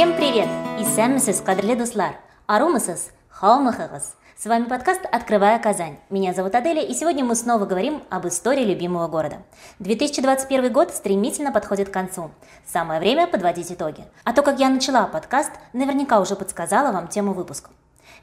Всем привет! Исәммесез, кадрле дуслар! Арумысыз, хаумыхыгыз! С вами подкаст «Открывая Казань». Меня зовут Аделя, и сегодня мы снова говорим об истории любимого города. 2021 год стремительно подходит к концу. Самое время подводить итоги. А то, как я начала подкаст, наверняка уже подсказала вам тему выпуска.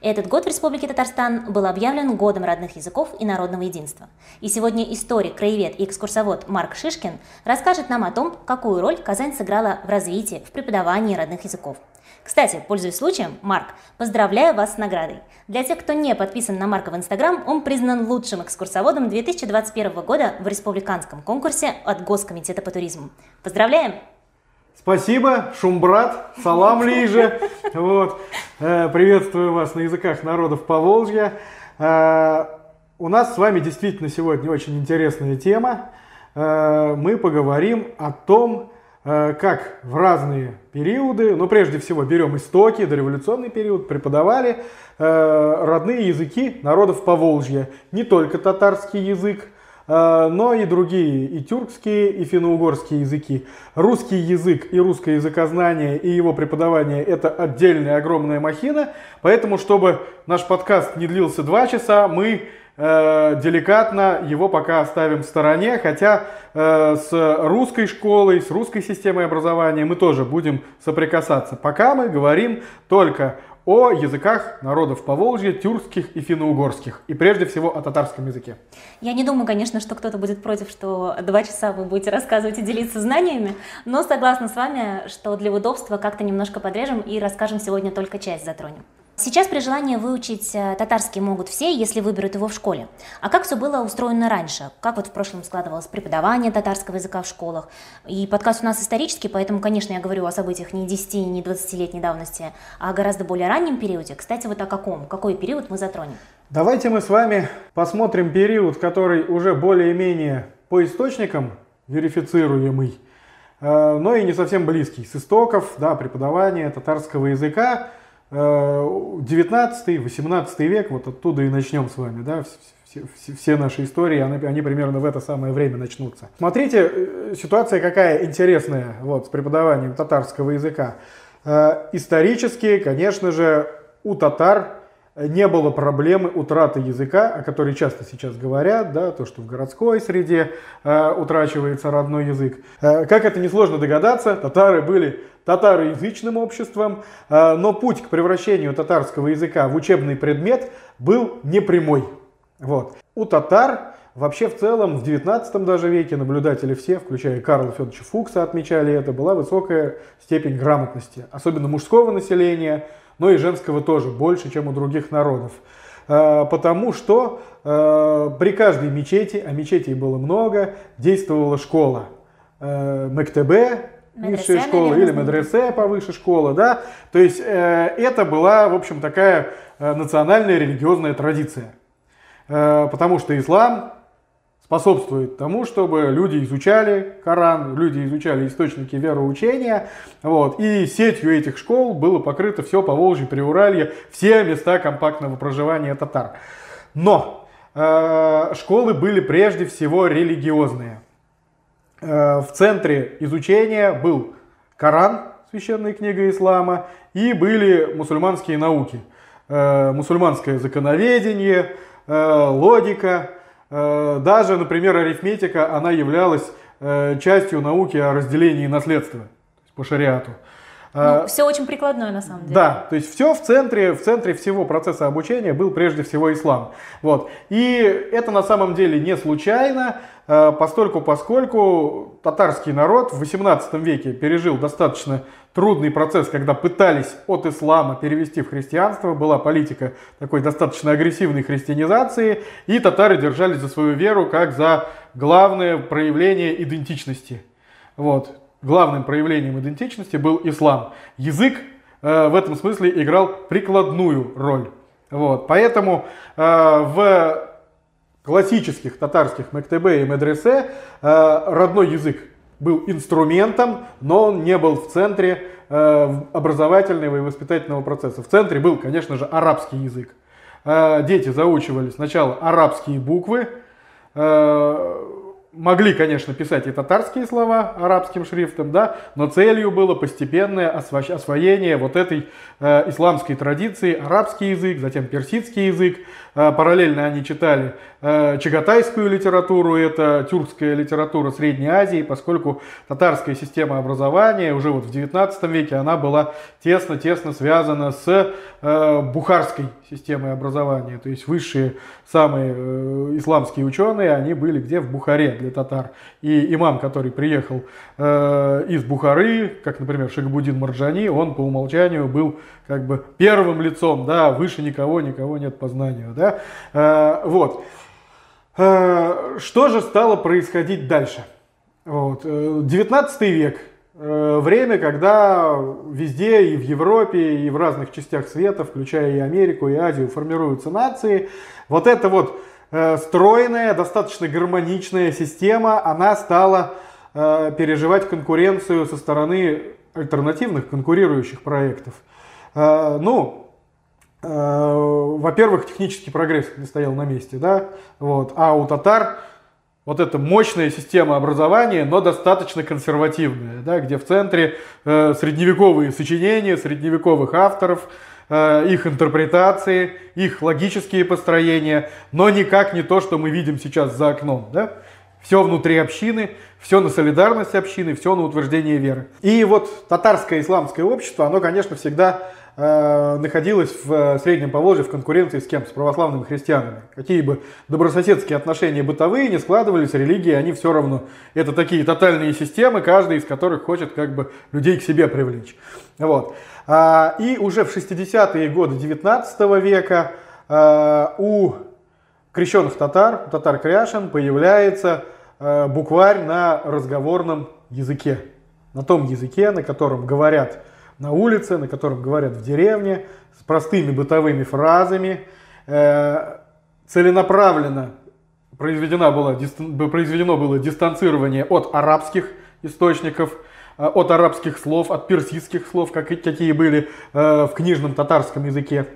Этот год в Республике Татарстан был объявлен Годом родных языков и народного единства. И сегодня историк, краевед и экскурсовод Марк Шишкин расскажет нам о том, какую роль Казань сыграла в развитии, в преподавании родных языков. Кстати, пользуясь случаем, Марк, поздравляю вас с наградой. Для тех, кто не подписан на Марка в Инстаграм, он признан лучшим экскурсоводом 2021 года в республиканском конкурсе от Госкомитета по туризму. Поздравляем! Спасибо, Шумбрат, салам лиже. Вот. Э, приветствую вас на языках народов Поволжья. Э, у нас с вами действительно сегодня очень интересная тема. Э, мы поговорим о том, как в разные периоды, но ну, прежде всего берем истоки, дореволюционный период, преподавали родные языки народов Поволжья. Не только татарский язык, но и другие, и тюркские, и финно-угорские языки. Русский язык и русское языкознание и его преподавание – это отдельная огромная махина, поэтому, чтобы наш подкаст не длился два часа, мы э, деликатно его пока оставим в стороне, хотя э, с русской школой, с русской системой образования мы тоже будем соприкасаться. Пока мы говорим только о языках народов Поволжья, тюркских и финно-угорских, и прежде всего о татарском языке. Я не думаю, конечно, что кто-то будет против, что два часа вы будете рассказывать и делиться знаниями, но согласна с вами, что для удобства как-то немножко подрежем и расскажем сегодня только часть затронем. Сейчас при желании выучить э, татарский могут все, если выберут его в школе. А как все было устроено раньше? Как вот в прошлом складывалось преподавание татарского языка в школах? И подкаст у нас исторический, поэтому, конечно, я говорю о событиях не 10, не 20-летней давности, а гораздо более раннем периоде. Кстати, вот о каком? Какой период мы затронем? Давайте мы с вами посмотрим период, который уже более-менее по источникам верифицируемый, э, но и не совсем близкий. С истоков да, преподавания татарского языка 19-18 э, век, вот оттуда и начнем с вами, да, все, все, все наши истории, они, они примерно в это самое время начнутся. Смотрите, э, ситуация какая интересная вот, с преподаванием татарского языка. Э, исторически, конечно же, у татар не было проблемы утраты языка, о которой часто сейчас говорят, да, то, что в городской среде э, утрачивается родной язык. Э, как это несложно догадаться, татары были татароязычным обществом, э, но путь к превращению татарского языка в учебный предмет был непрямой. Вот. У татар Вообще, в целом, в 19 даже веке наблюдатели все, включая Карла Федоровича Фукса, отмечали это, была высокая степень грамотности, особенно мужского населения, но и женского тоже, больше, чем у других народов. А, потому что а, при каждой мечети, а мечетей было много, действовала школа. А, МКТБ, высшая школа, или медресе повыше школа, да. То есть э, это была, в общем, такая э, национальная религиозная традиция. Э, потому что ислам способствует тому, чтобы люди изучали Коран, люди изучали источники вероучения. Вот, и сетью этих школ было покрыто все по Волжье, Приуралье, все места компактного проживания татар. Но э, школы были прежде всего религиозные. Э, в центре изучения был Коран, священная книга ислама, и были мусульманские науки. Э, мусульманское законоведение, э, логика, даже, например, арифметика, она являлась э, частью науки о разделении наследства по шариату. Ну, э, все очень прикладное на самом деле. Да, то есть все в центре, в центре всего процесса обучения был прежде всего ислам. Вот. И это на самом деле не случайно, постольку поскольку татарский народ в 18 веке пережил достаточно трудный процесс, когда пытались от ислама перевести в христианство, была политика такой достаточно агрессивной христианизации, и татары держались за свою веру как за главное проявление идентичности. Вот. Главным проявлением идентичности был ислам. Язык э, в этом смысле играл прикладную роль. Вот. Поэтому э, в классических татарских мектебе и медресе э, родной язык был инструментом, но он не был в центре э, образовательного и воспитательного процесса. В центре был, конечно же, арабский язык. Э, дети заучивали сначала арабские буквы, э, могли, конечно, писать и татарские слова арабским шрифтом, да, но целью было постепенное освоение вот этой э, исламской традиции, арабский язык, затем персидский язык. Э, параллельно они читали э, чагатайскую литературу, это тюркская литература Средней Азии, поскольку татарская система образования уже вот в 19 веке она была тесно-тесно связана с э, бухарской системой образования, то есть высшие самые э, исламские ученые, они были где? В Бухаре для татар. И имам, который приехал э, из Бухары, как, например, Шахбудин Марджани, он по умолчанию был как бы первым лицом, да, выше никого, никого нет по знанию, да. Э, вот. Э, что же стало происходить дальше? Вот. 19 э, век, э, время, когда везде, и в Европе, и в разных частях света, включая и Америку, и Азию, формируются нации. Вот эта вот э, стройная, достаточно гармоничная система, она стала переживать конкуренцию со стороны альтернативных конкурирующих проектов. Ну, во-первых, технический прогресс не стоял на месте, да, вот, а у татар вот эта мощная система образования, но достаточно консервативная, да, где в центре э, средневековые сочинения средневековых авторов, э, их интерпретации, их логические построения, но никак не то, что мы видим сейчас за окном. Да? Все внутри общины, все на солидарность общины, все на утверждение веры. И вот татарское исламское общество, оно, конечно, всегда Э, находилась в э, Среднем Поволжье в конкуренции с кем? С православными христианами. Какие бы добрососедские отношения бытовые не складывались, религии, они все равно. Это такие тотальные системы, каждый из которых хочет как бы людей к себе привлечь. Вот. А, и уже в 60-е годы 19 века э, у крещенных татар, татар кряшин появляется букварь на разговорном языке. На том языке, на котором говорят на улице, на котором говорят в деревне, с простыми бытовыми фразами. Э, целенаправленно произведено было, произведено было дистанцирование от арабских источников, э, от арабских слов, от персидских слов, как, какие были э, в книжном татарском языке.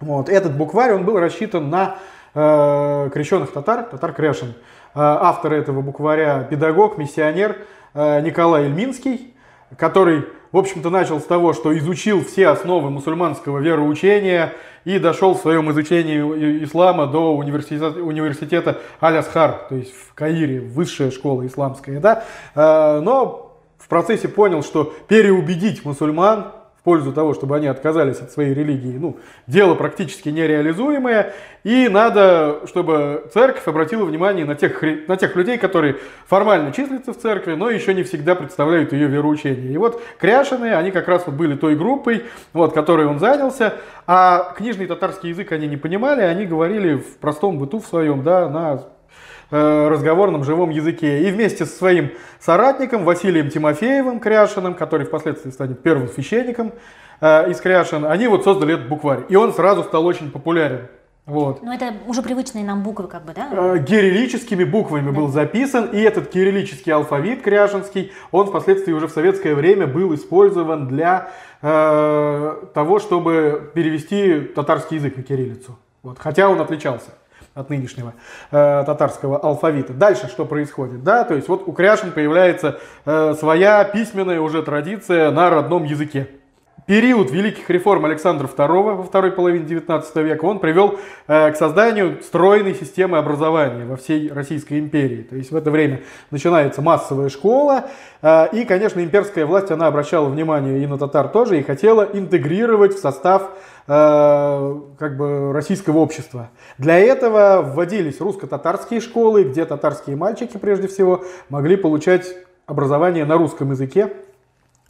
Вот. Этот букварь он был рассчитан на э, крещенных татар, татар Крешин. Э, автор этого букваря педагог, миссионер Николай Ильминский, который в общем-то, начал с того, что изучил все основы мусульманского вероучения и дошел в своем изучении ислама до университета, университета Аль-Асхар, то есть в Каире, высшая школа исламская. Да? Э, но в процессе понял, что переубедить мусульман в пользу того, чтобы они отказались от своей религии. Ну, дело практически нереализуемое, и надо, чтобы церковь обратила внимание на тех, на тех людей, которые формально числятся в церкви, но еще не всегда представляют ее вероучение. И вот кряшины, они как раз вот были той группой, вот, которой он занялся, а книжный татарский язык они не понимали, они говорили в простом быту в своем, да, на Э, разговорном живом языке. И вместе со своим соратником Василием Тимофеевым Кряшиным, который впоследствии станет первым священником э, из Кряшин, они вот создали этот букварь. И он сразу стал очень популярен. Вот. Но это уже привычные нам буквы, как бы, да? Э, кириллическими буквами да. был записан, и этот кириллический алфавит кряжинский, он впоследствии уже в советское время был использован для э, того, чтобы перевести татарский язык на кириллицу. Вот. Хотя он отличался от нынешнего э, татарского алфавита. Дальше что происходит? Да, то есть вот у кряшин появляется э, своя письменная уже традиция на родном языке. Период великих реформ Александра II во второй половине 19 века он привел э, к созданию стройной системы образования во всей Российской империи. То есть в это время начинается массовая школа, э, и, конечно, имперская власть она обращала внимание и на татар тоже, и хотела интегрировать в состав э, как бы российского общества. Для этого вводились русско-татарские школы, где татарские мальчики прежде всего могли получать образование на русском языке,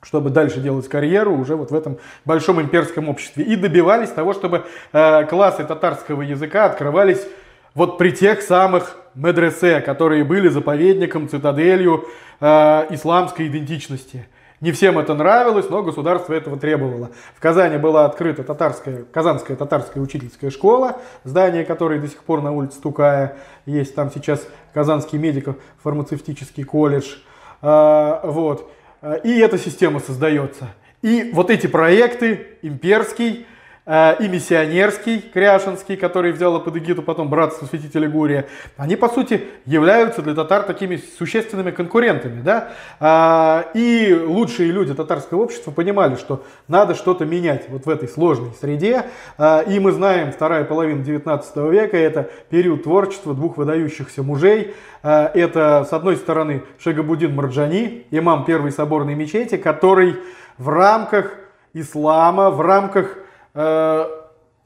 чтобы дальше делать карьеру уже вот в этом большом имперском обществе. И добивались того, чтобы э, классы татарского языка открывались вот при тех самых медресе, которые были заповедником, цитаделью э, исламской идентичности. Не всем это нравилось, но государство этого требовало. В Казани была открыта татарская, Казанская татарская учительская школа, здание которой до сих пор на улице Тукая есть. Там сейчас Казанский медико-фармацевтический колледж. Э, вот. Э, и эта система создается. И вот эти проекты, имперский, и миссионерский, Кряшинский, который взял под эгиду потом братство святителя Гурия, они, по сути, являются для татар такими существенными конкурентами. Да? А, и лучшие люди татарского общества понимали, что надо что-то менять вот в этой сложной среде. А, и мы знаем, вторая половина 19 века – это период творчества двух выдающихся мужей. Это, с одной стороны, Шагабудин Марджани, имам первой соборной мечети, который в рамках ислама, в рамках Э,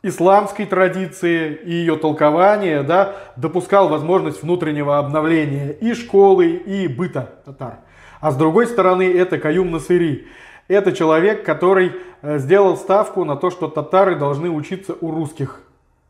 исламской традиции и ее толкования да, допускал возможность внутреннего обновления и школы, и быта татар. А с другой стороны, это Каюм Насыри. Это человек, который э, сделал ставку на то, что татары должны учиться у русских.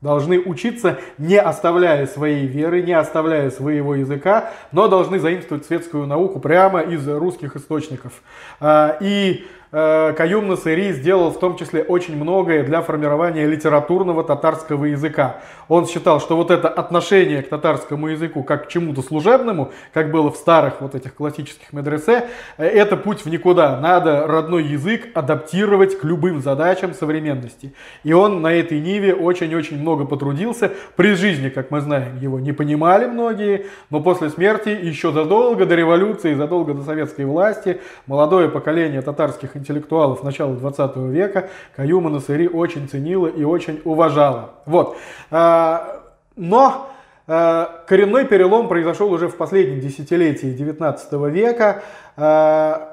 Должны учиться, не оставляя своей веры, не оставляя своего языка, но должны заимствовать светскую науку прямо из русских источников. А, и Каюм Насыри сделал в том числе очень многое для формирования литературного татарского языка. Он считал, что вот это отношение к татарскому языку как к чему-то служебному, как было в старых вот этих классических медресе, э, это путь в никуда. Надо родной язык адаптировать к любым задачам современности. И он на этой ниве очень-очень много потрудился. При жизни, как мы знаем, его не понимали многие, но после смерти, еще задолго до революции, задолго до советской власти, молодое поколение татарских интеллектуалов начала 20 века Каюма Насыри очень ценила и очень уважала. Вот. А, но а, коренной перелом произошел уже в последнем десятилетии 19 века. А,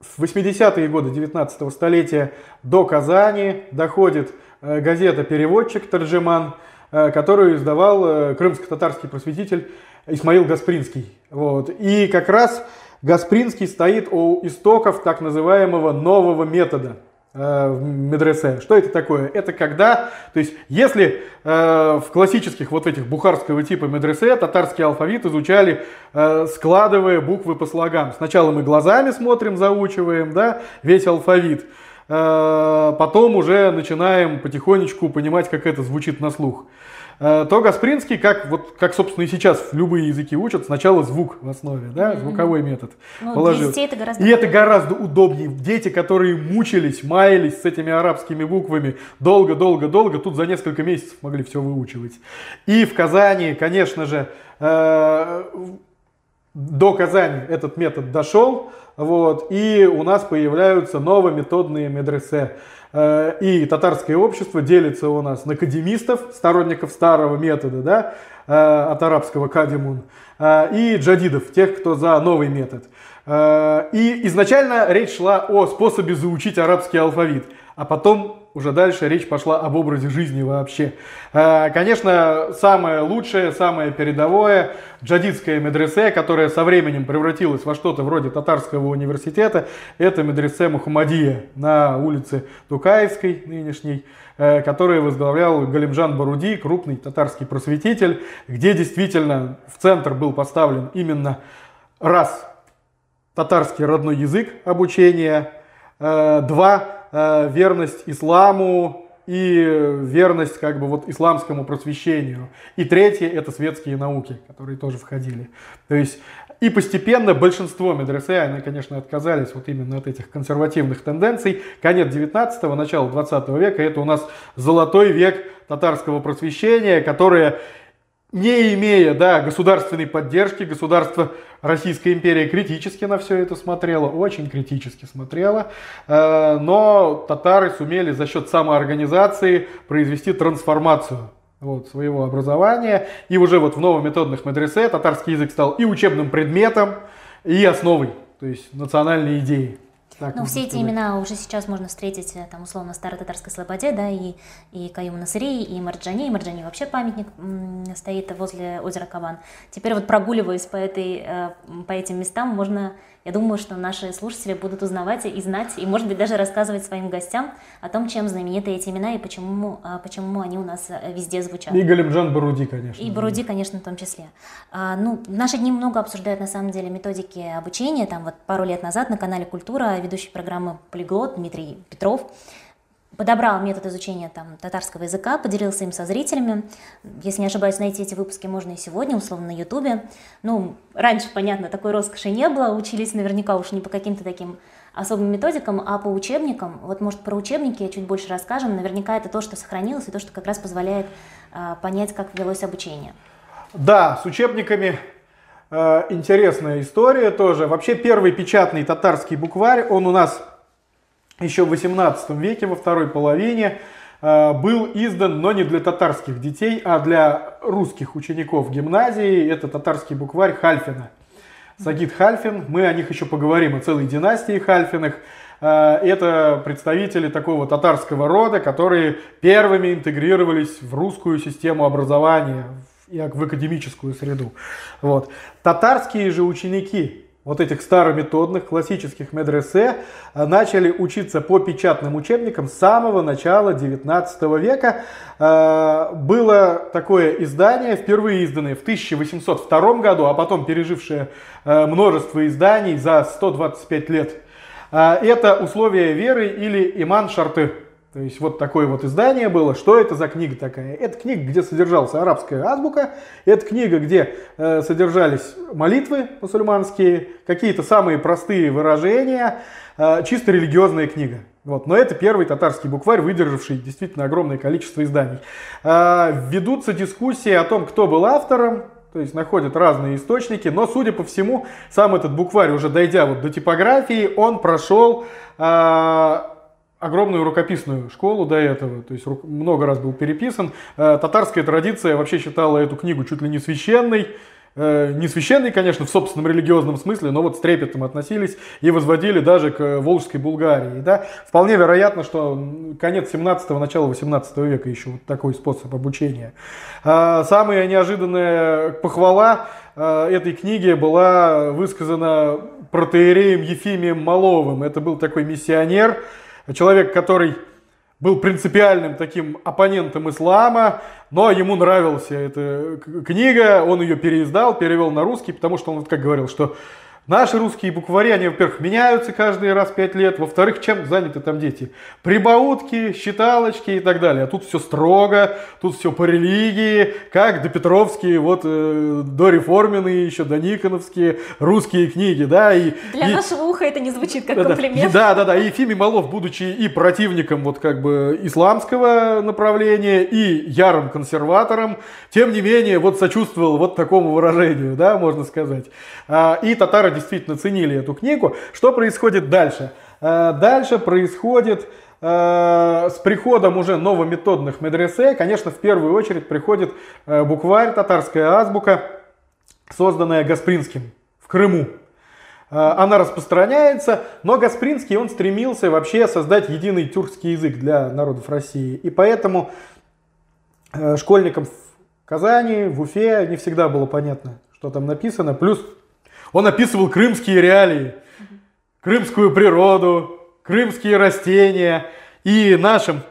в 80-е годы 19 столетия до Казани доходит газета «Переводчик» Тарджиман, которую издавал крымско-татарский просветитель Исмаил Гаспринский. Вот. И как раз Гаспринский стоит у истоков так называемого нового метода э, в медресе. Что это такое? Это когда, то есть если э, в классических вот этих бухарского типа медресе татарский алфавит изучали, э, складывая буквы по слогам. Сначала мы глазами смотрим, заучиваем, да, весь алфавит. Э, потом уже начинаем потихонечку понимать, как это звучит на слух. Э, то Гаспринский, как, вот, как, собственно, и сейчас любые языки учат, сначала звук в основе, да, звуковой метод ну, положил. Это гораздо и это гораздо удобнее. Дети, которые мучились, маялись с этими арабскими буквами долго-долго-долго, тут за несколько месяцев могли все выучивать. И в Казани, конечно же, э, до Казани этот метод дошел, вот, и у нас появляются новометодные медресе. Э, и татарское общество делится у нас на кадимистов, сторонников старого метода, да, э, от арабского кадимун, э, и джадидов, тех, кто за новый метод. И изначально речь шла о способе заучить арабский алфавит, а потом уже дальше речь пошла об образе жизни вообще. Э, конечно, самое лучшее, самое передовое джадидское медресе, которое со временем превратилось во что-то вроде татарского университета, это медресе Мухаммадия на улице Тукаевской нынешней, э, который возглавлял Галимжан Баруди, крупный татарский просветитель, где действительно в центр был поставлен именно раз татарский родной язык обучения, э, два Э, верность исламу и верность как бы вот исламскому просвещению. И третье это светские науки, которые тоже входили. То есть и постепенно большинство медресе, они, конечно, отказались вот именно от этих консервативных тенденций. Конец 19-го, начало 20 века, это у нас золотой век татарского просвещения, которое не имея да, государственной поддержки, государство Российская империя критически на все это смотрела, очень критически смотрела, э, но татары сумели за счет самоорганизации произвести трансформацию вот, своего образования. И уже вот в новометодных медресе татарский язык стал и учебным предметом, и основой, то есть национальной идеи. Так, ну, все эти сказать. имена уже сейчас можно встретить, э, там, условно, Старо-Татарской Слободе, да, и, и Каюм Насыри, и Марджани, и Марджани вообще памятник стоит возле озера Кабан. Теперь вот прогуливаясь по, этой, э, по этим местам, можно я думаю, что наши слушатели будут узнавать и знать, и, может быть, даже рассказывать своим гостям о том, чем знамениты эти имена и почему, а, почему они у нас э, везде звучат. И Галимджан Баруди, конечно. И Баруди, конечно, в том числе. А, ну, в наши дни много обсуждают, на самом деле, методики обучения. Там вот пару лет назад на канале «Культура» ведущий программы «Полиглот» Дмитрий Петров подобрал метод изучения там, татарского языка, поделился им со зрителями. Если не ошибаюсь, найти эти выпуски можно и сегодня, условно, на Ютубе. Ну, раньше, понятно, такой роскоши не было, учились наверняка уж не по каким-то таким особым методикам, а по учебникам, вот может про учебники чуть больше расскажем, наверняка это то, что сохранилось и то, что как раз позволяет э, понять, как велось обучение. Да, с учебниками э, интересная история тоже. Вообще первый печатный татарский букварь, он у нас еще в 18 веке, во второй половине, э, был издан, но не для татарских детей, а для русских учеников гимназии. Это татарский букварь Хальфина. Сагид Хальфин, мы о них еще поговорим, о целой династии Хальфиных. Э, это представители такого татарского рода, которые первыми интегрировались в русскую систему образования, в академическую среду. Вот. Татарские же ученики вот этих старометодных классических медресе э, начали учиться по печатным учебникам с самого начала 19 века. Э, было такое издание, впервые изданное в 1802 году, а потом пережившее э, множество изданий за 125 лет. Это «Условия веры» или «Иман Шарты». То есть вот такое вот издание было. Что это за книга такая? Это книга, где содержалась арабская азбука. Это книга, где э, содержались молитвы мусульманские, какие-то самые простые выражения. Э, чисто религиозная книга. Вот. Но это первый татарский букварь, выдержавший действительно огромное количество изданий. Э, ведутся дискуссии о том, кто был автором. То есть находят разные источники, но, судя по всему, сам этот букварь, уже дойдя вот до типографии, он прошел э, огромную рукописную школу до этого, то есть много раз был переписан. Э, татарская традиция вообще считала эту книгу чуть ли не священной, э, не священной, конечно, в собственном религиозном смысле, но вот с трепетом относились и возводили даже к Волжской Булгарии. Да? Вполне вероятно, что конец 17-го, начало 18 века еще вот такой способ обучения. Э, самая неожиданная похвала этой книги была высказана протеереем Ефимием Маловым. Это был такой миссионер, человек, который был принципиальным таким оппонентом ислама, но ему нравилась эта книга, он ее переиздал, перевел на русский, потому что он как говорил, что Наши русские буквари, они, во-первых, меняются каждый раз пять лет, во-вторых, чем заняты там дети? Прибаутки, считалочки и так далее. А тут все строго, тут все по религии, как до Петровские, вот э, до реформенные еще, до Никоновские русские книги, да. И, Для и, нашего уха это не звучит как да, комплимент. Да, да, да. И Ефимий Малов, будучи и противником вот как бы исламского направления, и ярым консерватором, тем не менее вот сочувствовал вот такому выражению, да, можно сказать. А, и татары действительно ценили эту книгу. Что происходит дальше? А, дальше происходит а, с приходом уже новометодных медресе, конечно, в первую очередь приходит букварь, татарская азбука, созданная Гаспринским в Крыму. Она распространяется, но Гаспринский, он стремился вообще создать единый тюркский язык для народов России. И поэтому школьникам в Казани, в Уфе не всегда было понятно, что там написано. Плюс он описывал крымские реалии, крымскую природу, крымские растения. И нашим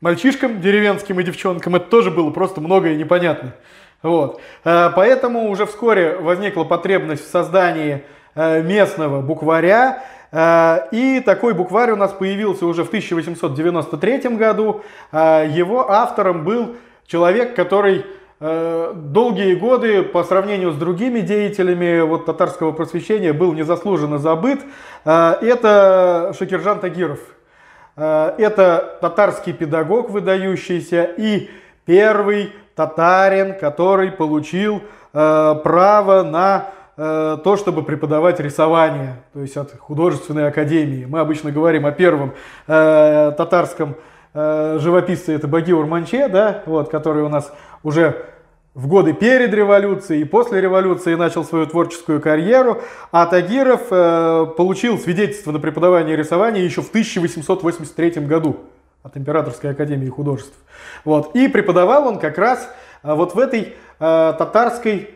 мальчишкам, деревенским и девчонкам, это тоже было просто многое непонятно. Вот. Э, поэтому уже вскоре возникла потребность в создании э, местного букваря. Э, и такой букварь у нас появился уже в 1893 году. Его автором был человек, который долгие годы по сравнению с другими деятелями вот, татарского просвещения был незаслуженно забыт. Э, это Шакиржан Тагиров. Э, это татарский педагог выдающийся и первый татарин, который получил право на то, чтобы преподавать рисование, то есть от художественной академии. Мы обычно говорим о первом татарском живописце, это Багиур Манче, да, вот, который у нас уже в годы перед революцией и после революции начал свою творческую карьеру, а Тагиров э, получил свидетельство на преподавание рисования еще в 1883 году от Императорской академии художеств. Вот. И преподавал он как раз э, вот в этой э, татарской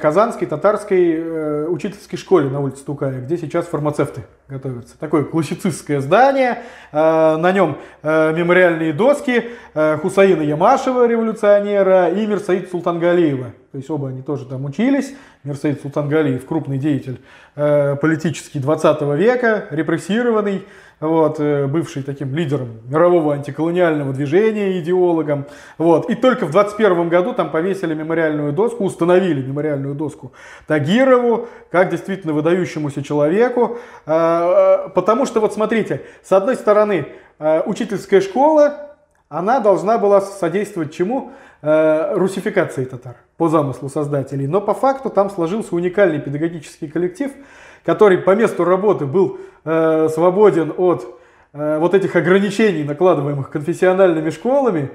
Казанской татарской э, учительской школе на улице Тукая, где сейчас фармацевты готовятся. Такое классицистское здание, э, на нем мемориальные доски Хусаина Ямашева, революционера, и Мирсаид Султангалиева, то есть оба они тоже там учились. Мерсейд Султангалиев, крупный деятель э, политический 20 века, репрессированный, вот, э, бывший таким лидером мирового антиколониального движения, идеологом. Вот. И только в 21 году там повесили мемориальную доску, установили мемориальную доску Тагирову, как действительно выдающемуся человеку. Э, потому что, вот смотрите, с одной стороны, э, учительская школа, она должна была содействовать чему? Э, русификации татар по замыслу создателей. Но по факту там сложился уникальный педагогический коллектив, который по месту работы был э, свободен от э, вот этих ограничений, накладываемых конфессиональными школами.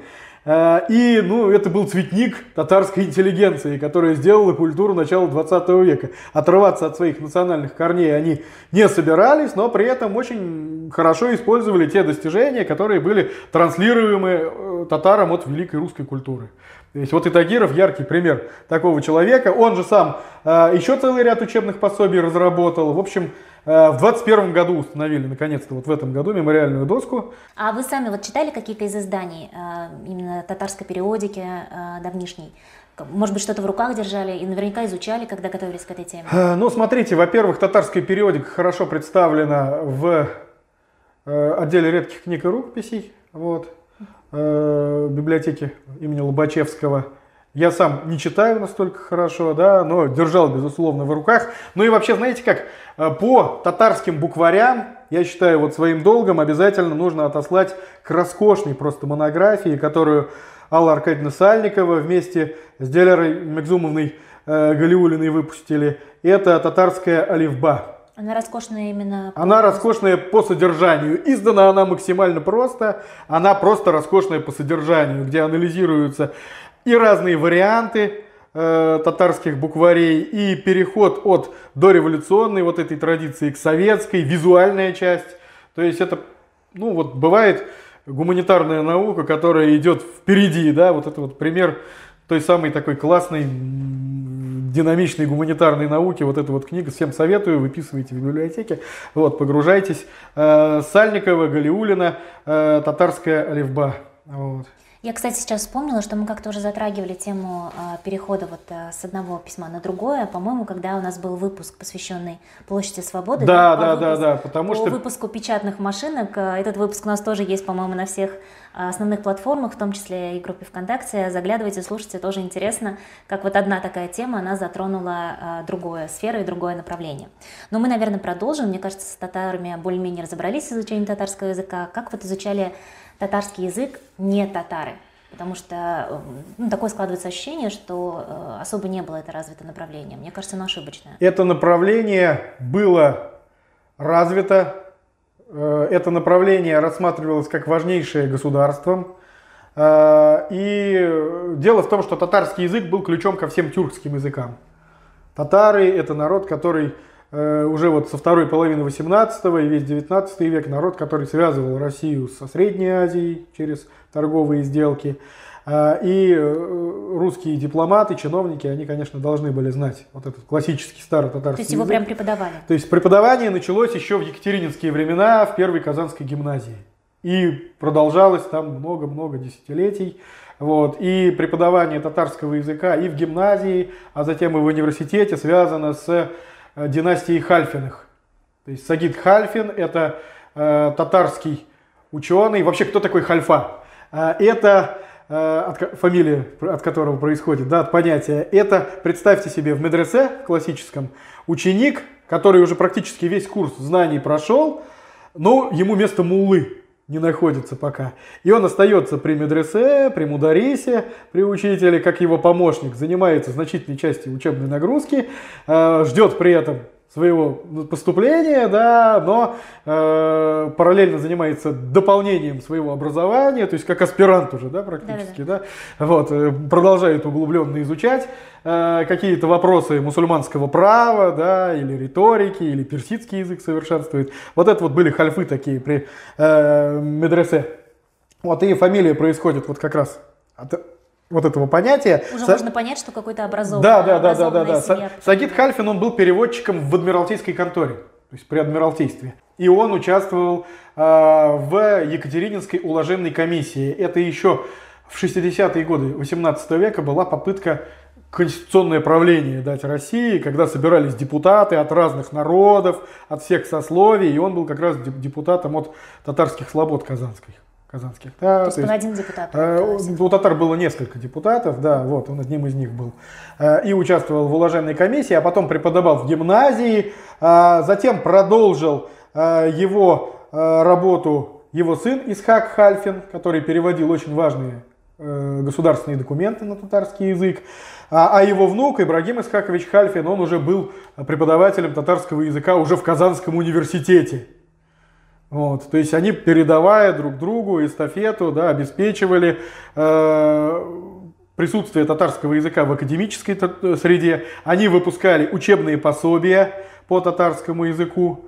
Э, и ну, это был цветник татарской интеллигенции, которая сделала культуру начала 20 века. Отрываться от своих национальных корней они не собирались, но при этом очень хорошо использовали те достижения, которые были транслируемы э, татарам от великой русской культуры. То есть вот и Тагиров яркий пример такого человека. Он же сам э, еще целый ряд учебных пособий разработал. В общем, в 21 году установили, наконец-то, вот в этом году мемориальную доску. А вы сами вот читали какие-то из изданий, э, именно татарской периодики э, давнишней? Может быть, что-то в руках держали и наверняка изучали, когда готовились к этой теме? Э, ну, смотрите, во-первых, татарская периодика хорошо представлена в э, отделе редких книг и рукописей. Вот э, библиотеки имени Лобачевского. Я сам не читаю настолько хорошо, да, но держал, безусловно, в руках. Ну и вообще, знаете как, э, по татарским букварям, я считаю, вот своим долгом обязательно нужно отослать к роскошной просто монографии, которую Алла Аркадьевна Сальникова вместе с Делерой Мегзумовной э, Галиулиной выпустили. Это татарская оливба. Она роскошная именно... По... Она роскошная по содержанию. Издана она максимально просто. Она просто роскошная по содержанию, где анализируются и разные варианты э, татарских букварей, и переход от дореволюционной вот этой традиции к советской, визуальная часть. То есть это, ну вот бывает гуманитарная наука, которая идет впереди, да, вот это вот пример той самой такой классной динамичной гуманитарной науки, вот эту вот книгу, всем советую, выписывайте в библиотеке, вот, погружайтесь. Э, Сальникова, Галиулина, э, татарская оливба. Вот. Я, кстати, сейчас вспомнила, что мы как-то уже затрагивали тему э, перехода вот э, с одного письма на другое, по-моему, когда у нас был выпуск, посвященный Площади Свободы. Да, да, да, да, потому по что... выпуску печатных машинок. Э, этот выпуск у нас тоже есть, по-моему, на всех э, основных платформах, в том числе и группе ВКонтакте. Заглядывайте, слушайте, тоже интересно, как вот одна такая тема, она затронула другое сферу и другое направление. Но мы, наверное, продолжим. Мне кажется, с татарами более-менее разобрались с изучением татарского языка. Как вот изучали татарский язык не татары. Потому что ну, такое складывается ощущение, что э, особо не было это развито направление. Мне кажется, оно ошибочное. Это направление было развито. Э, это направление рассматривалось как важнейшее государством. Э, и дело в том, что татарский язык был ключом ко всем тюркским языкам. Татары – это народ, который Э, уже вот со второй половины 18 и весь 19 век народ, который связывал Россию со Средней Азией через торговые сделки. Э, и э, русские дипломаты, чиновники, они, конечно, должны были знать вот этот классический старый татарский То есть его язык. прям преподавали? То есть преподавание началось еще в екатерининские времена в первой Казанской гимназии. И продолжалось там много-много десятилетий. Вот. И преподавание татарского языка и в гимназии, а затем и в университете связано с Э, династии Хальфиных. То есть Сагид Хальфин – это э, татарский ученый. Вообще, кто такой Хальфа? Э, это э, от, фамилия, от которого происходит, да, от понятия. Это, представьте себе, в медресе классическом ученик, который уже практически весь курс знаний прошел, но ему место муллы не находится пока. И он остается при медресе, при мударисе, при учителе, как его помощник, занимается значительной частью учебной нагрузки, э, ждет при этом своего поступления, да, но э, параллельно занимается дополнением своего образования, то есть как аспирант уже, да, практически, да, да. да вот, э, продолжает углубленно изучать э, какие-то вопросы мусульманского права, да, или риторики, или персидский язык совершенствует. Вот это вот были хальфы такие при э, медресе. Вот и фамилия происходит вот как раз от вот этого понятия. Уже Са... можно понять, что какой-то образованный. Да, да, да, да, да, да. Сагид Хальфин, он был переводчиком в Адмиралтейской конторе, то есть при Адмиралтействе. И он участвовал э, в Екатерининской уложенной комиссии. Это еще в 60-е годы 18 века была попытка конституционное правление дать России, когда собирались депутаты от разных народов, от всех сословий, и он был как раз депутатом от татарских слобод казанских. Казанских да, то есть он один депутат? Э, у татар было несколько депутатов, да, вот, он одним из них был. Э, и участвовал в уложенной комиссии, а потом преподавал в гимназии, э, затем продолжил э, его э, работу его сын Исхак Хальфин, который переводил очень важные э, государственные документы на татарский язык. А, а его внук Ибрагим Исхакович Хальфин, он уже был преподавателем татарского языка уже в Казанском университете. Вот, то есть они, передавая друг другу эстафету, да, обеспечивали э, присутствие татарского языка в академической среде. Они выпускали учебные пособия по татарскому языку.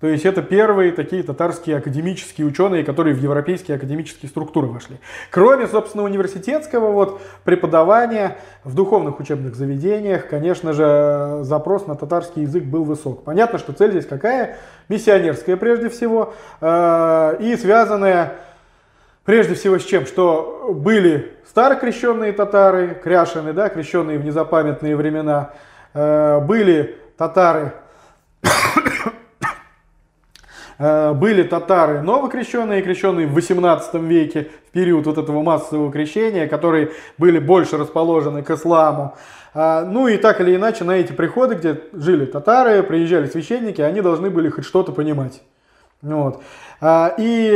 То есть это первые такие татарские академические ученые, которые в европейские академические структуры вошли. Кроме, собственно, университетского вот, преподавания в духовных учебных заведениях, конечно же, запрос на татарский язык был высок. Понятно, что цель здесь какая? Миссионерская прежде всего э, и связанная прежде всего с чем? Что были старокрещенные татары, кряшины, да, крещенные в незапамятные времена, э, были татары Э, были татары новокрещенные, крещенные в 18 веке, в период вот этого массового крещения, которые были больше расположены к исламу. А, ну и так или иначе на эти приходы, где жили татары, приезжали священники, они должны были хоть что-то понимать. Вот. А, и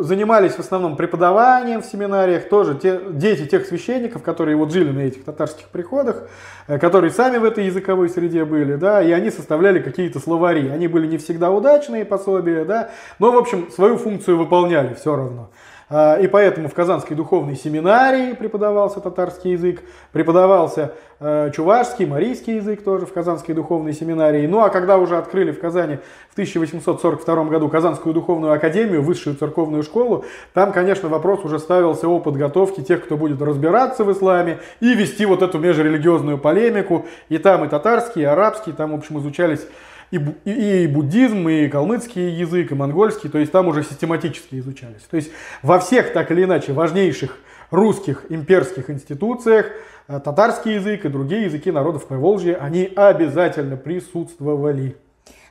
занимались в основном преподаванием в семинариях, тоже те, дети тех священников, которые вот жили на этих татарских приходах, э, которые сами в этой языковой среде были, да, и они составляли какие-то словари. Они были не всегда удачные пособия, да, но, в общем, свою функцию выполняли все равно. А, и поэтому в Казанской духовной семинарии преподавался татарский язык, преподавался э, чувашский, марийский язык тоже в Казанской духовной семинарии. Ну а когда уже открыли в Казани в 1842 году Казанскую духовную академию, высшую церковную школу, там, конечно, вопрос уже ставился о подготовке тех, кто будет разбираться в исламе и вести вот эту межрелигиозную полемику. И там и татарский, и арабский, там, в общем, изучались и, и, буддизм, и калмыцкий язык, и монгольский, то есть там уже систематически изучались. То есть во всех так или иначе важнейших русских имперских институциях э, татарский язык и другие языки народов Поволжья, они обязательно присутствовали.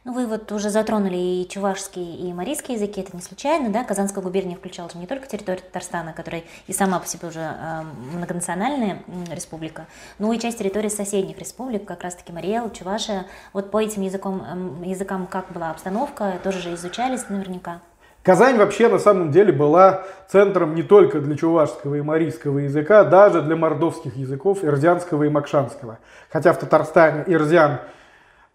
Ну, вы вот уже затронули и чувашский, и марийский языки, это не случайно, да? Казанская губерния включала же не только территорию Татарстана, которая и сама по себе уже э, многонациональная республика, но и часть территории соседних республик, как раз-таки Мариэл, Чувашия. Вот по этим языкам, э, языкам как была обстановка, тоже же изучались наверняка. Казань вообще на самом деле была центром не только для чувашского и марийского языка, даже для мордовских языков, ирзианского и макшанского. Хотя в Татарстане ирзиан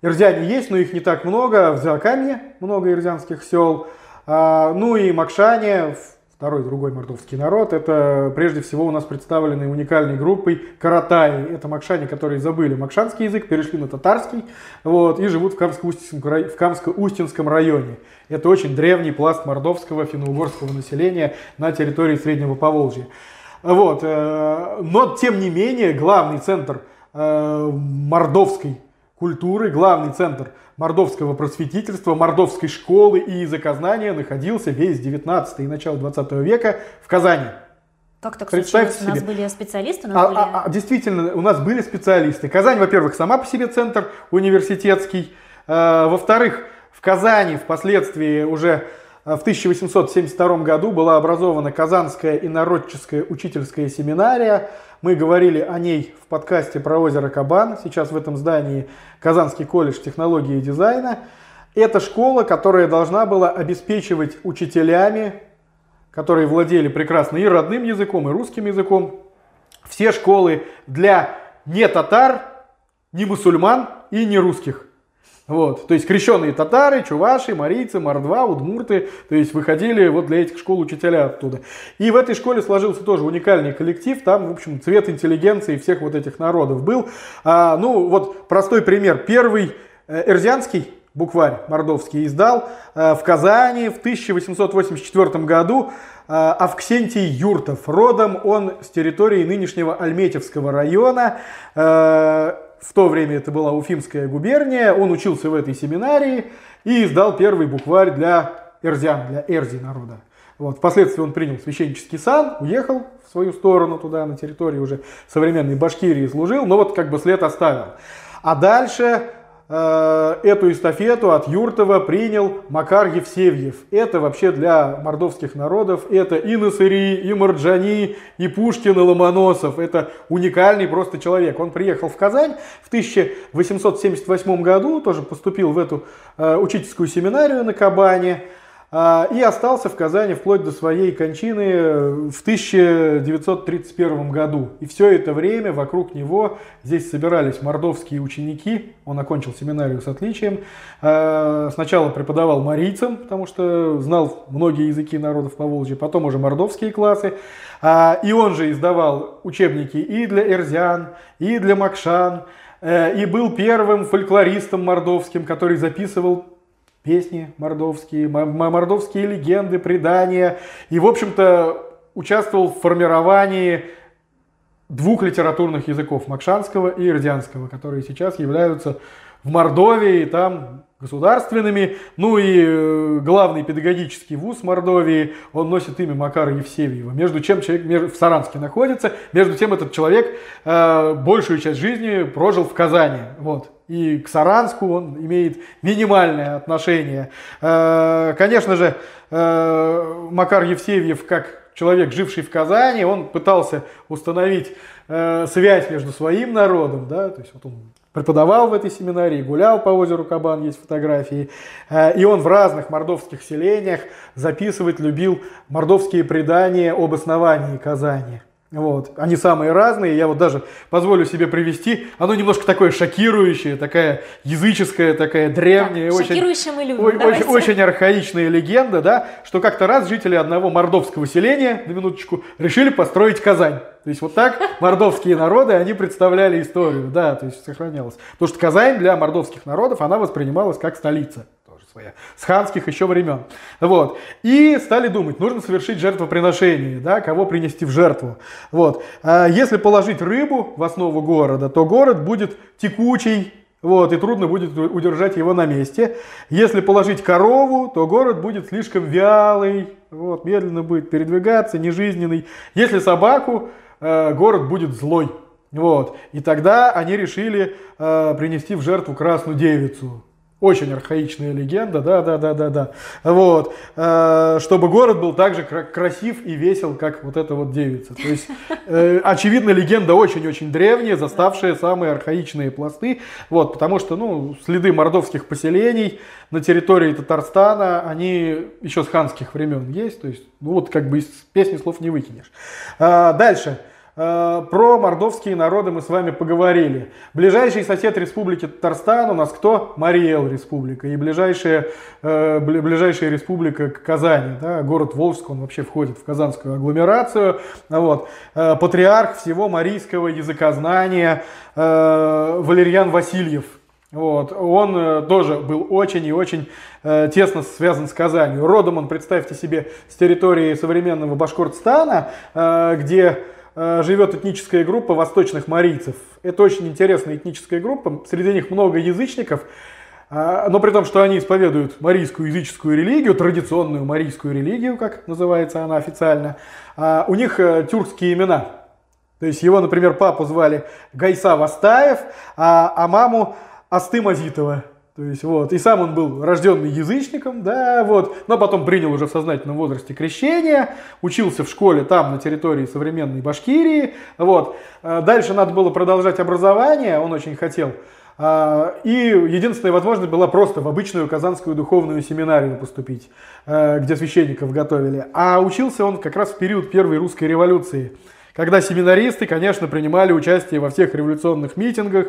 Ирзяне есть, но их не так много. В Закамье много ирзянских сел. А, ну и Макшане, второй другой мордовский народ, это прежде всего у нас представлены уникальной группой Каратаи. Это макшане, которые забыли макшанский язык, перешли на татарский вот, и живут в Камско-Устинском районе. Это очень древний пласт мордовского финно-угорского населения на территории Среднего Поволжья. Вот. Э, но, тем не менее, главный центр э, мордовской культуры, главный центр мордовского просветительства, мордовской школы и языкознания находился весь 19 и начало 20 века в Казани. Как так Представьте случилось? Себе. У нас были специалисты? У нас а, были... А, а, действительно, у нас были специалисты. Казань, во-первых, сама по себе центр университетский. Э, во-вторых, в Казани впоследствии уже в 1872 году была образована Казанская инородческая учительская семинария. Мы говорили о ней в подкасте про озеро Кабан. Сейчас в этом здании Казанский колледж технологии и дизайна. Это школа, которая должна была обеспечивать учителями, которые владели прекрасно и родным языком, и русским языком, все школы для не татар, не мусульман и не русских. Вот, то есть крещенные татары, чуваши, марийцы, мордва, удмурты, то есть выходили вот для этих школ учителя оттуда. И в этой школе сложился тоже уникальный коллектив, там, в общем, цвет интеллигенции всех вот этих народов был. А, ну, вот простой пример. Первый э, эрзианский букварь мордовский издал э, в Казани в 1884 году э, Авксентий Юртов. Родом он с территории нынешнего Альметьевского района. В то время это была Уфимская губерния, он учился в этой семинарии и издал первый букварь для эрзян, для эрзи народа. Вот. Впоследствии он принял священнический сан, уехал в свою сторону туда, на территории уже современной Башкирии служил, но вот как бы след оставил. А дальше эту эстафету от Юртова принял Макар Евсевьев. Это вообще для мордовских народов, это и Насыри, и Марджани, и Пушкин, и Ломоносов. Это уникальный просто человек. Он приехал в Казань в 1878 году, тоже поступил в эту э, учительскую семинарию на Кабане. А, и остался в Казани вплоть до своей кончины в 1931 году. И все это время вокруг него здесь собирались мордовские ученики. Он окончил семинарию с отличием. А, сначала преподавал марийцам, потому что знал многие языки народов по Волжье, потом уже мордовские классы. А, и он же издавал учебники и для эрзян, и для макшан, э, и был первым фольклористом мордовским, который записывал песни мордовские, мордовские легенды, предания. И, в общем-то, участвовал в формировании двух литературных языков, макшанского и ирдянского, которые сейчас являются в Мордовии, там государственными. Ну и э, главный педагогический вуз Мордовии, он носит имя Макара Евсевьева. Между чем человек в Саранске находится, между тем этот человек э, большую часть жизни прожил в Казани. Вот. И к Саранску он имеет минимальное отношение. Э, конечно же, э, Макар Евсевьев, как человек, живший в Казани, он пытался установить э, связь между своим народом, да, то есть вот он преподавал в этой семинарии, гулял по озеру Кабан, есть фотографии. Э, и он в разных мордовских селениях записывать любил мордовские предания об основании Казани. Вот. Они самые разные. Я вот даже позволю себе привести. Оно немножко такое шокирующее, такая языческая, такая древняя, так, очень, мы любим, очень, очень архаичная легенда, да, что как-то раз жители одного мордовского селения, на минуточку, решили построить Казань. То есть вот так мордовские народы, они представляли историю, да, то есть сохранялось. Потому что Казань для мордовских народов, она воспринималась как столица своя, с ханских еще времен. Вот. И стали думать, нужно совершить жертвоприношение, да, кого принести в жертву. Вот. А если положить рыбу в основу города, то город будет текучий, вот, и трудно будет удержать его на месте. Если положить корову, то город будет слишком вялый, вот, медленно будет передвигаться, нежизненный. Если собаку, э, город будет злой. Вот. И тогда они решили э, принести в жертву красную девицу. Очень архаичная легенда, да, да, да, да, да. Вот. Э, чтобы город был так же красив и весел, как вот эта вот девица. То есть, э, очевидно, легенда очень-очень древняя, заставшая самые архаичные пласты. Вот, потому что, ну, следы мордовских поселений на территории Татарстана, они еще с ханских времен есть. То есть, ну, вот как бы из песни слов не выкинешь. Э, дальше. Э, про мордовские народы мы с вами поговорили. Ближайший сосед Республики Татарстан у нас кто? Мариэл Республика. И ближайшая, э, ближайшая республика Казани. Да, город Волжск, он вообще входит в казанскую агломерацию. Вот. Э, патриарх всего марийского языкознания Валерьян Васильев. Вот. Он тоже был очень и очень тесно связан с Казанью. Родом он, представьте себе, с территории современного Башкортостана, где Э, живет этническая группа восточных марийцев. Это очень интересная этническая группа. Среди них много язычников, э, но при том, что они исповедуют марийскую языческую религию, традиционную марийскую религию, как называется она официально, а у них э, тюркские имена. То есть его, например, папу звали Гайса Вастаев, а, а маму Асты Мазитова. То есть вот, и сам он был рожденный язычником, да, вот, но потом принял уже в сознательном возрасте крещение, учился в школе там, на территории современной Башкирии, вот. Э, дальше надо было продолжать образование, он очень хотел, э, и единственная возможность была просто в обычную Казанскую духовную семинарию поступить, э, где священников готовили. А учился он как раз в период Первой русской революции, когда семинаристы, конечно, принимали участие во всех революционных митингах,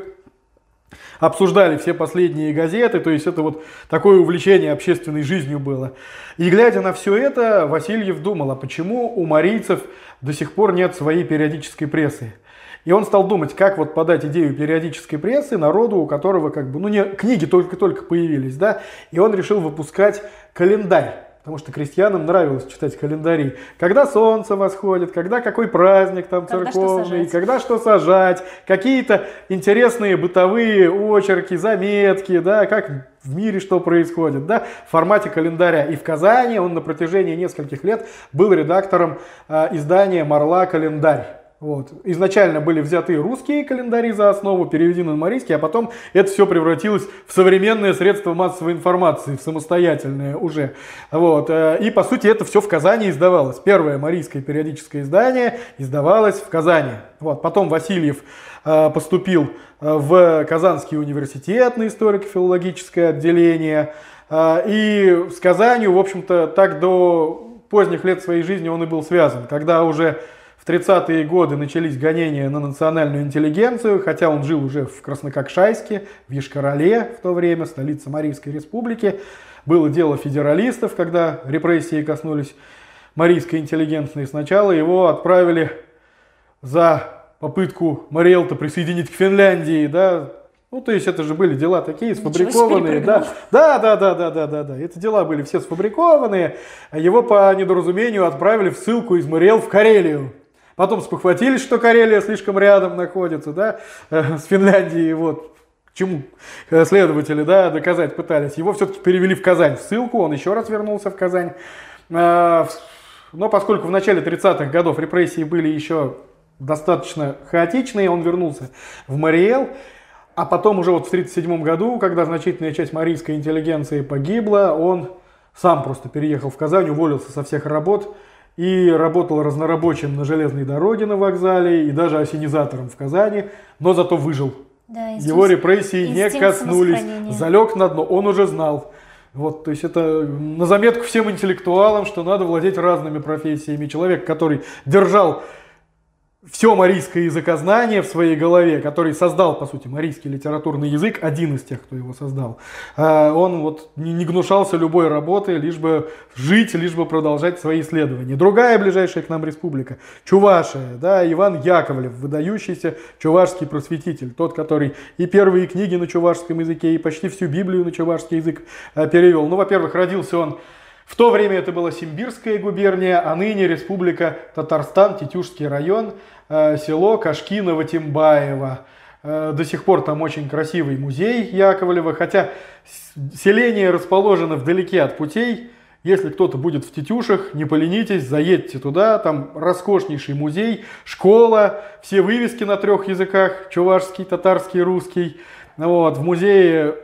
обсуждали все последние газеты, то есть это вот такое увлечение общественной жизнью было. И глядя на все это, Васильев думал, а почему у марийцев до сих пор нет своей периодической прессы? И он стал думать, как вот подать идею периодической прессы народу, у которого как бы, ну не, книги только-только появились, да, и он решил выпускать календарь потому что крестьянам нравилось читать календари. Когда солнце восходит, когда какой праздник там Когда церковный, что когда что сажать, какие-то интересные бытовые очерки, заметки, да, как в мире что происходит, да, в формате календаря. И в Казани он на протяжении нескольких лет был редактором э, издания «Марла календарь». Вот. Изначально были взяты русские календари за основу, переведены на марийский, а потом это все превратилось в современное средство массовой информации, в самостоятельное уже. Вот. Э, и по сути это все в Казани издавалось. Первое марийское периодическое издание издавалось в Казани. Вот. Потом Васильев э, поступил э, в Казанский университет на историко-филологическое отделение. И с Казанью, в общем-то, так до поздних лет своей жизни он и был связан. Когда уже в 30-е годы начались гонения на национальную интеллигенцию, хотя он жил уже в Краснококшайске, в Ешкарале в то время, столице Марийской республики. Было дело федералистов, когда репрессии коснулись марийской интеллигенции. Сначала его отправили за попытку Мариэлта присоединить к Финляндии, да, ну, то есть это же были дела такие сфабрикованные, да, да, да, да, да, да, да, да. Эти дела были все сфабрикованные. Его по недоразумению отправили в ссылку из Мариэл в Карелию. Потом спохватились, что Карелия слишком рядом находится, да, э, с Финляндией, вот. Чему следователи, да, доказать пытались. Его все-таки перевели в Казань в ссылку, он еще раз вернулся в Казань. Э, но поскольку в начале 30-х годов репрессии были еще достаточно хаотичные, он вернулся в Мариэл. А потом уже вот в 1937 году, когда значительная часть марийской интеллигенции погибла, он сам просто переехал в Казань, уволился со всех работ, и работал разнорабочим на железной дороге на вокзале и даже осенизатором в Казани, но зато выжил. Да, инстинкт, Его репрессии не коснулись, залег на дно, он уже знал. Вот, то есть это на заметку всем интеллектуалам, что надо владеть разными профессиями. Человек, который держал все марийское языкознание в своей голове, который создал, по сути, марийский литературный язык, один из тех, кто его создал, а, он вот не гнушался любой работы, лишь бы жить, лишь бы продолжать свои исследования. Другая ближайшая к нам республика, Чувашия, да, Иван Яковлев, выдающийся чувашский просветитель, тот, который и первые книги на чувашском языке, и почти всю Библию на чувашский язык а, перевел. Ну, во-первых, родился он в то время это была Симбирская губерния, а ныне республика Татарстан, Тетюшский район, э, село Кашкиново-Тимбаево. Э, до сих пор там очень красивый музей Яковлева, хотя селение расположено вдалеке от путей. Если кто-то будет в Тетюшах, не поленитесь, заедьте туда, там роскошнейший музей, школа, все вывески на трех языках, чувашский, татарский, русский. Вот, в музее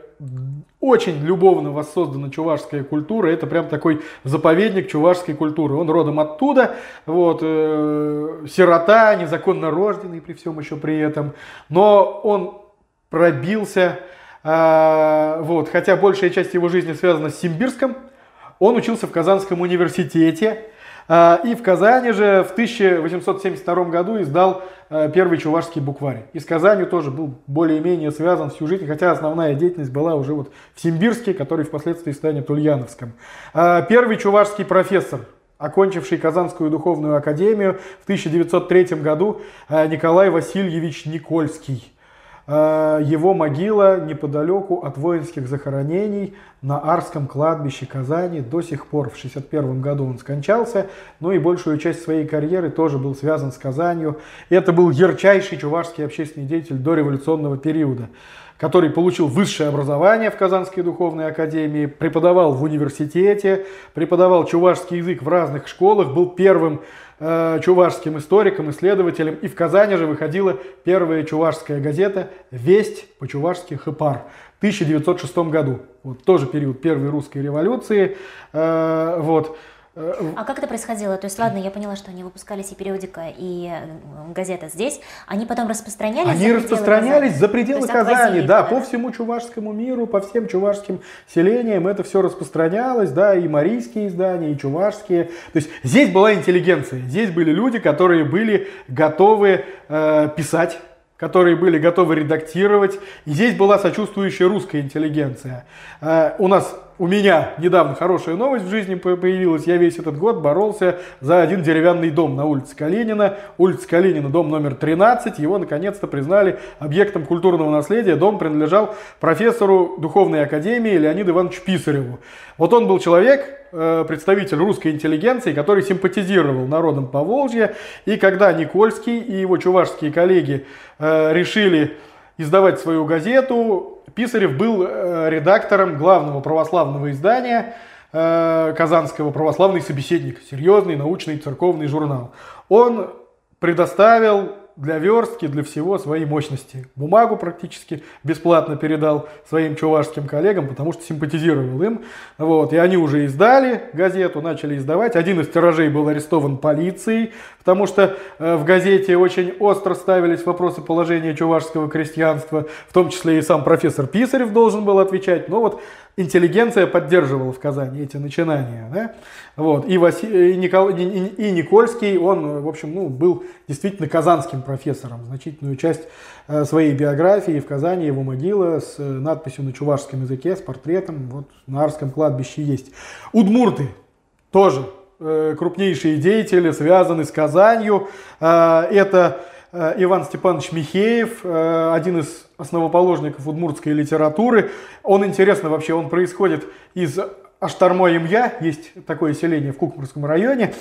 очень любовно воссоздана чувашская культура. Это прям такой заповедник чувашской культуры. Он родом оттуда. Вот, э, сирота, незаконно рожденный при всем еще при этом. Но он пробился. Э, вот, хотя большая часть его жизни связана с Симбирском. Он учился в Казанском университете. А, и в Казани же в 1872 году издал а, первый чувашский букварь. И с Казанью тоже был более-менее связан всю жизнь, хотя основная деятельность была уже вот в Симбирске, который впоследствии станет Ульяновском. А, первый чувашский профессор, окончивший Казанскую духовную академию в 1903 году, Николай Васильевич Никольский. Э, его могила неподалеку от воинских захоронений на Арском кладбище Казани до сих пор. В 1961 году он скончался, ну и большую часть своей карьеры тоже был связан с Казанью. Это был ярчайший чувашский общественный деятель до революционного периода который получил высшее образование в Казанской духовной академии, преподавал в университете, преподавал чувашский язык в разных школах, был первым э, чувашским историком, исследователем. И в Казани же выходила первая чувашская газета «Весть по-чувашски Хэпар» в 1906 году. Вот, тоже период первой русской революции. Э, вот. А как это происходило? То есть, ладно, я поняла, что они выпускались и периодика, и газета здесь. Они потом распространялись? Они за распространялись Казани? за пределы Казани, да, по всему чувашскому миру, по всем чувашским селениям это все распространялось, да, и марийские издания, и чувашские. То есть здесь была интеллигенция, здесь были люди, которые были готовы э, писать которые были готовы редактировать. И здесь была сочувствующая русская интеллигенция. Э, у нас у меня недавно хорошая новость в жизни появилась. Я весь этот год боролся за один деревянный дом на улице Калинина. Улица Калинина, дом номер 13. Его наконец-то признали объектом культурного наследия. Дом принадлежал профессору Духовной Академии Леониду Ивановичу Писареву. Вот он был человек, э, представитель русской интеллигенции, который симпатизировал народом Поволжья. И когда Никольский и его чувашские коллеги э, решили издавать свою газету, Писарев был э, редактором главного православного издания э, Казанского «Православный собеседник», серьезный научный церковный журнал. Он предоставил для верстки, для всего свои мощности. Бумагу практически бесплатно передал своим чувашским коллегам, потому что симпатизировал им. Вот. И они уже издали газету, начали издавать. Один из тиражей был арестован полицией, потому что э, в газете очень остро ставились вопросы положения чувашского крестьянства, в том числе и сам профессор Писарев должен был отвечать. Но вот интеллигенция поддерживала в Казани эти начинания. Да? Вот. И, Васи... и, Никол... и Никольский, он, в общем, ну, был действительно казанским профессором. Значительную часть э, своей биографии в Казани его могила с э, надписью на чувашском языке, с портретом, вот на Арском кладбище есть. Удмурты тоже э, крупнейшие деятели, связаны с Казанью. Это Иван Степанович Михеев, один из основоположников удмуртской литературы. Он интересно вообще, он происходит из Аштармо Имья, есть такое селение в Кукмурском районе.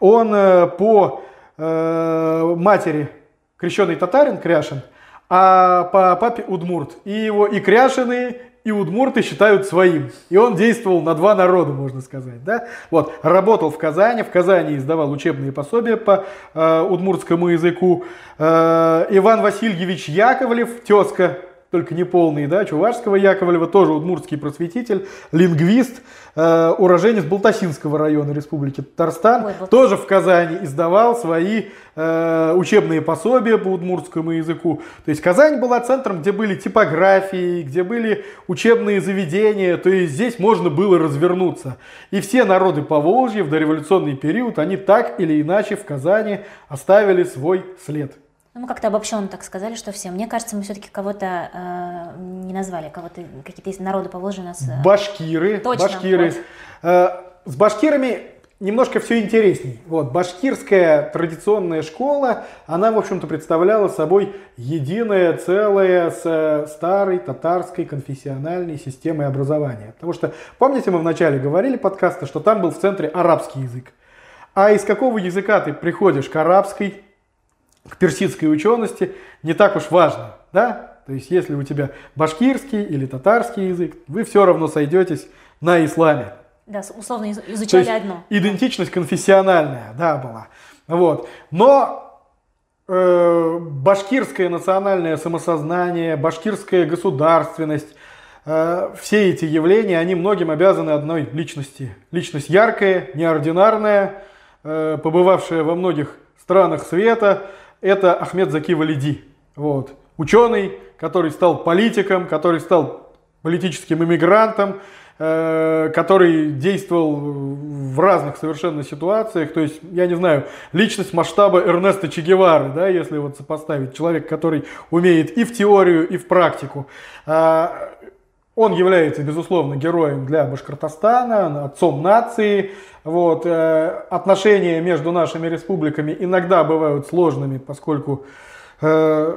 Он э, по э, матери крещеный татарин, кряшин, а по папе удмурт. И его и кряшины, и удмурты считают своим. И он действовал на два народа, можно сказать. Да? Вот, работал в Казани, в Казани издавал учебные пособия по э, удмуртскому языку. Э, Иван Васильевич Яковлев, тезка только не полный, да, Чувашского Яковлева, тоже удмуртский просветитель, лингвист, э, уроженец Балтасинского района Республики Татарстан, Ой, вот. тоже в Казани издавал свои э, учебные пособия по удмуртскому языку. То есть Казань была центром, где были типографии, где были учебные заведения, то есть здесь можно было развернуться. И все народы Поволжья в дореволюционный период, они так или иначе в Казани оставили свой след. Ну, мы как-то обобщенно так сказали, что все. Мне кажется, мы все-таки кого-то э, не назвали, кого-то какие-то из народы Поволжья у нас. Э... Башкиры. Точно. Башкиры. Вот. Э, с башкирами немножко все интересней. Вот, башкирская традиционная школа, она, в общем-то, представляла собой единое целое с э, старой татарской конфессиональной системой образования. Потому что, помните, мы вначале говорили подкаста, что там был в центре арабский язык. А из какого языка ты приходишь к арабской, к персидской учености не так уж важно, да? То есть, если у тебя башкирский или татарский язык, вы все равно сойдетесь на исламе. Да, условно изучали одно. Идентичность конфессиональная, да, была. Вот. Но э, башкирское национальное самосознание, башкирская государственность, э, все эти явления, они многим обязаны одной личности. Личность яркая, неординарная, э, побывавшая во многих странах света, это Ахмед Заки Валиди. Вот. Ученый, который стал политиком, который стал политическим иммигрантом, э, который действовал в разных совершенно ситуациях. То есть, я не знаю, личность масштаба Эрнеста Че Гевары, да, если вот сопоставить. Человек, который умеет и в теорию, и в практику. А, он является, безусловно, героем для Башкортостана, отцом нации. Вот. Э, отношения между нашими республиками иногда бывают сложными, поскольку э,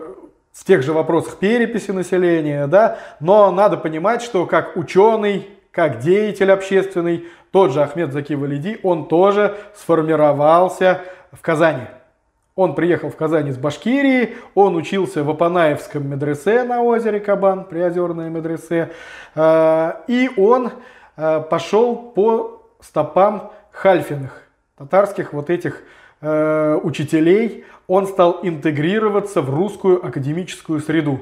в тех же вопросах переписи населения, да, но надо понимать, что как ученый, как деятель общественный, тот же Ахмед Заки Валиди, он тоже сформировался в Казани. Он приехал в Казань из Башкирии, он учился в Апанаевском медресе на озере Кабан, приозерное медресе, э, и он пошел по стопам Хальфиных, татарских вот этих э, учителей. Он стал интегрироваться в русскую академическую среду.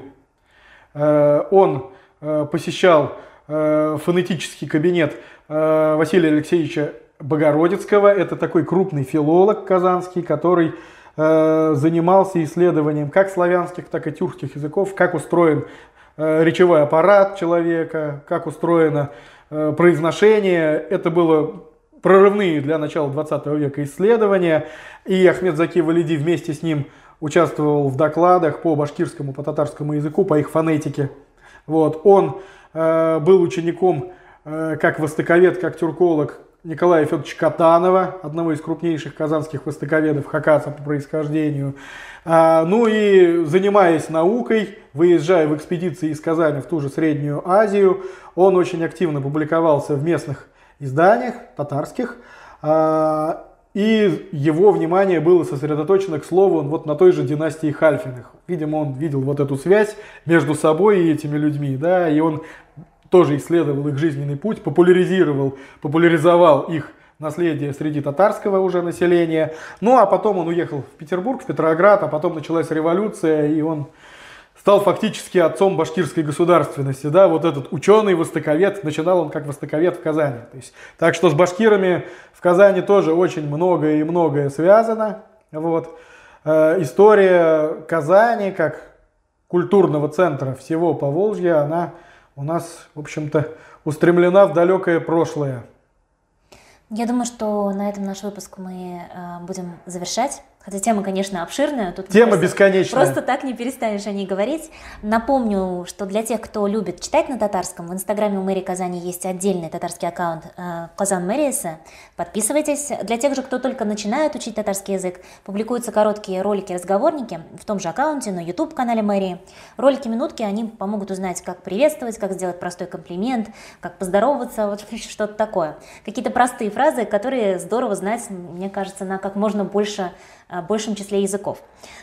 Он посещал фонетический кабинет Василия Алексеевича Богородицкого. Это такой крупный филолог казанский, который Э, занимался исследованием как славянских, так и тюркских языков, как устроен э, речевой аппарат человека, как устроено э, произношение. Это было прорывные для начала 20 века исследования. И Ахмед Заки Валиди вместе с ним участвовал в докладах по башкирскому, по татарскому языку, по их фонетике. Вот. Он э, был учеником э, как востоковед, как тюрколог Николая Федоровича Катанова, одного из крупнейших казанских востоковедов, хакаса по происхождению. А, ну и занимаясь наукой, выезжая в экспедиции из Казани в ту же Среднюю Азию, он очень активно публиковался в местных изданиях татарских. А, и его внимание было сосредоточено, к слову, вот на той же династии Хальфиных. Видимо, он видел вот эту связь между собой и этими людьми, да, и он тоже исследовал их жизненный путь, популяризировал, популяризовал их наследие среди татарского уже населения. Ну, а потом он уехал в Петербург, в Петроград, а потом началась революция, и он стал фактически отцом башкирской государственности. Да, вот этот ученый, востоковед, начинал он как востоковед в Казани. То есть, так что с башкирами в Казани тоже очень многое и многое связано. Вот. Э, история Казани как культурного центра всего Поволжья, она у нас, в общем-то, устремлена в далекое прошлое. Я думаю, что на этом наш выпуск мы э, будем завершать. Хотя тема, конечно, обширная. Тут тема просто, бесконечная. Просто так не перестанешь о ней говорить. Напомню, что для тех, кто любит читать на татарском, в инстаграме у мэрии Казани есть отдельный татарский аккаунт э, Казан Мэриеса. Подписывайтесь. Для тех же, кто только начинает учить татарский язык, публикуются короткие ролики-разговорники в том же аккаунте, на YouTube-канале мэрии. Ролики-минутки, они помогут узнать, как приветствовать, как сделать простой комплимент, как поздороваться, вот что-то такое. Какие-то простые фразы, которые здорово знать, мне кажется, на как можно больше большем числе языков.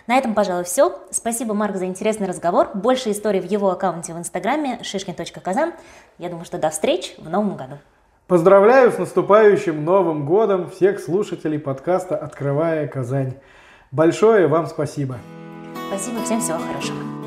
На этом, пожалуй, все. Спасибо, Марк, за интересный разговор. Больше историй в его аккаунте в инстаграме шишкин.казан. Я думаю, что до встреч в новом году. Поздравляю с наступающим Новым годом всех слушателей подкаста «Открывая Казань». Большое вам спасибо. Спасибо, всем всего хорошего.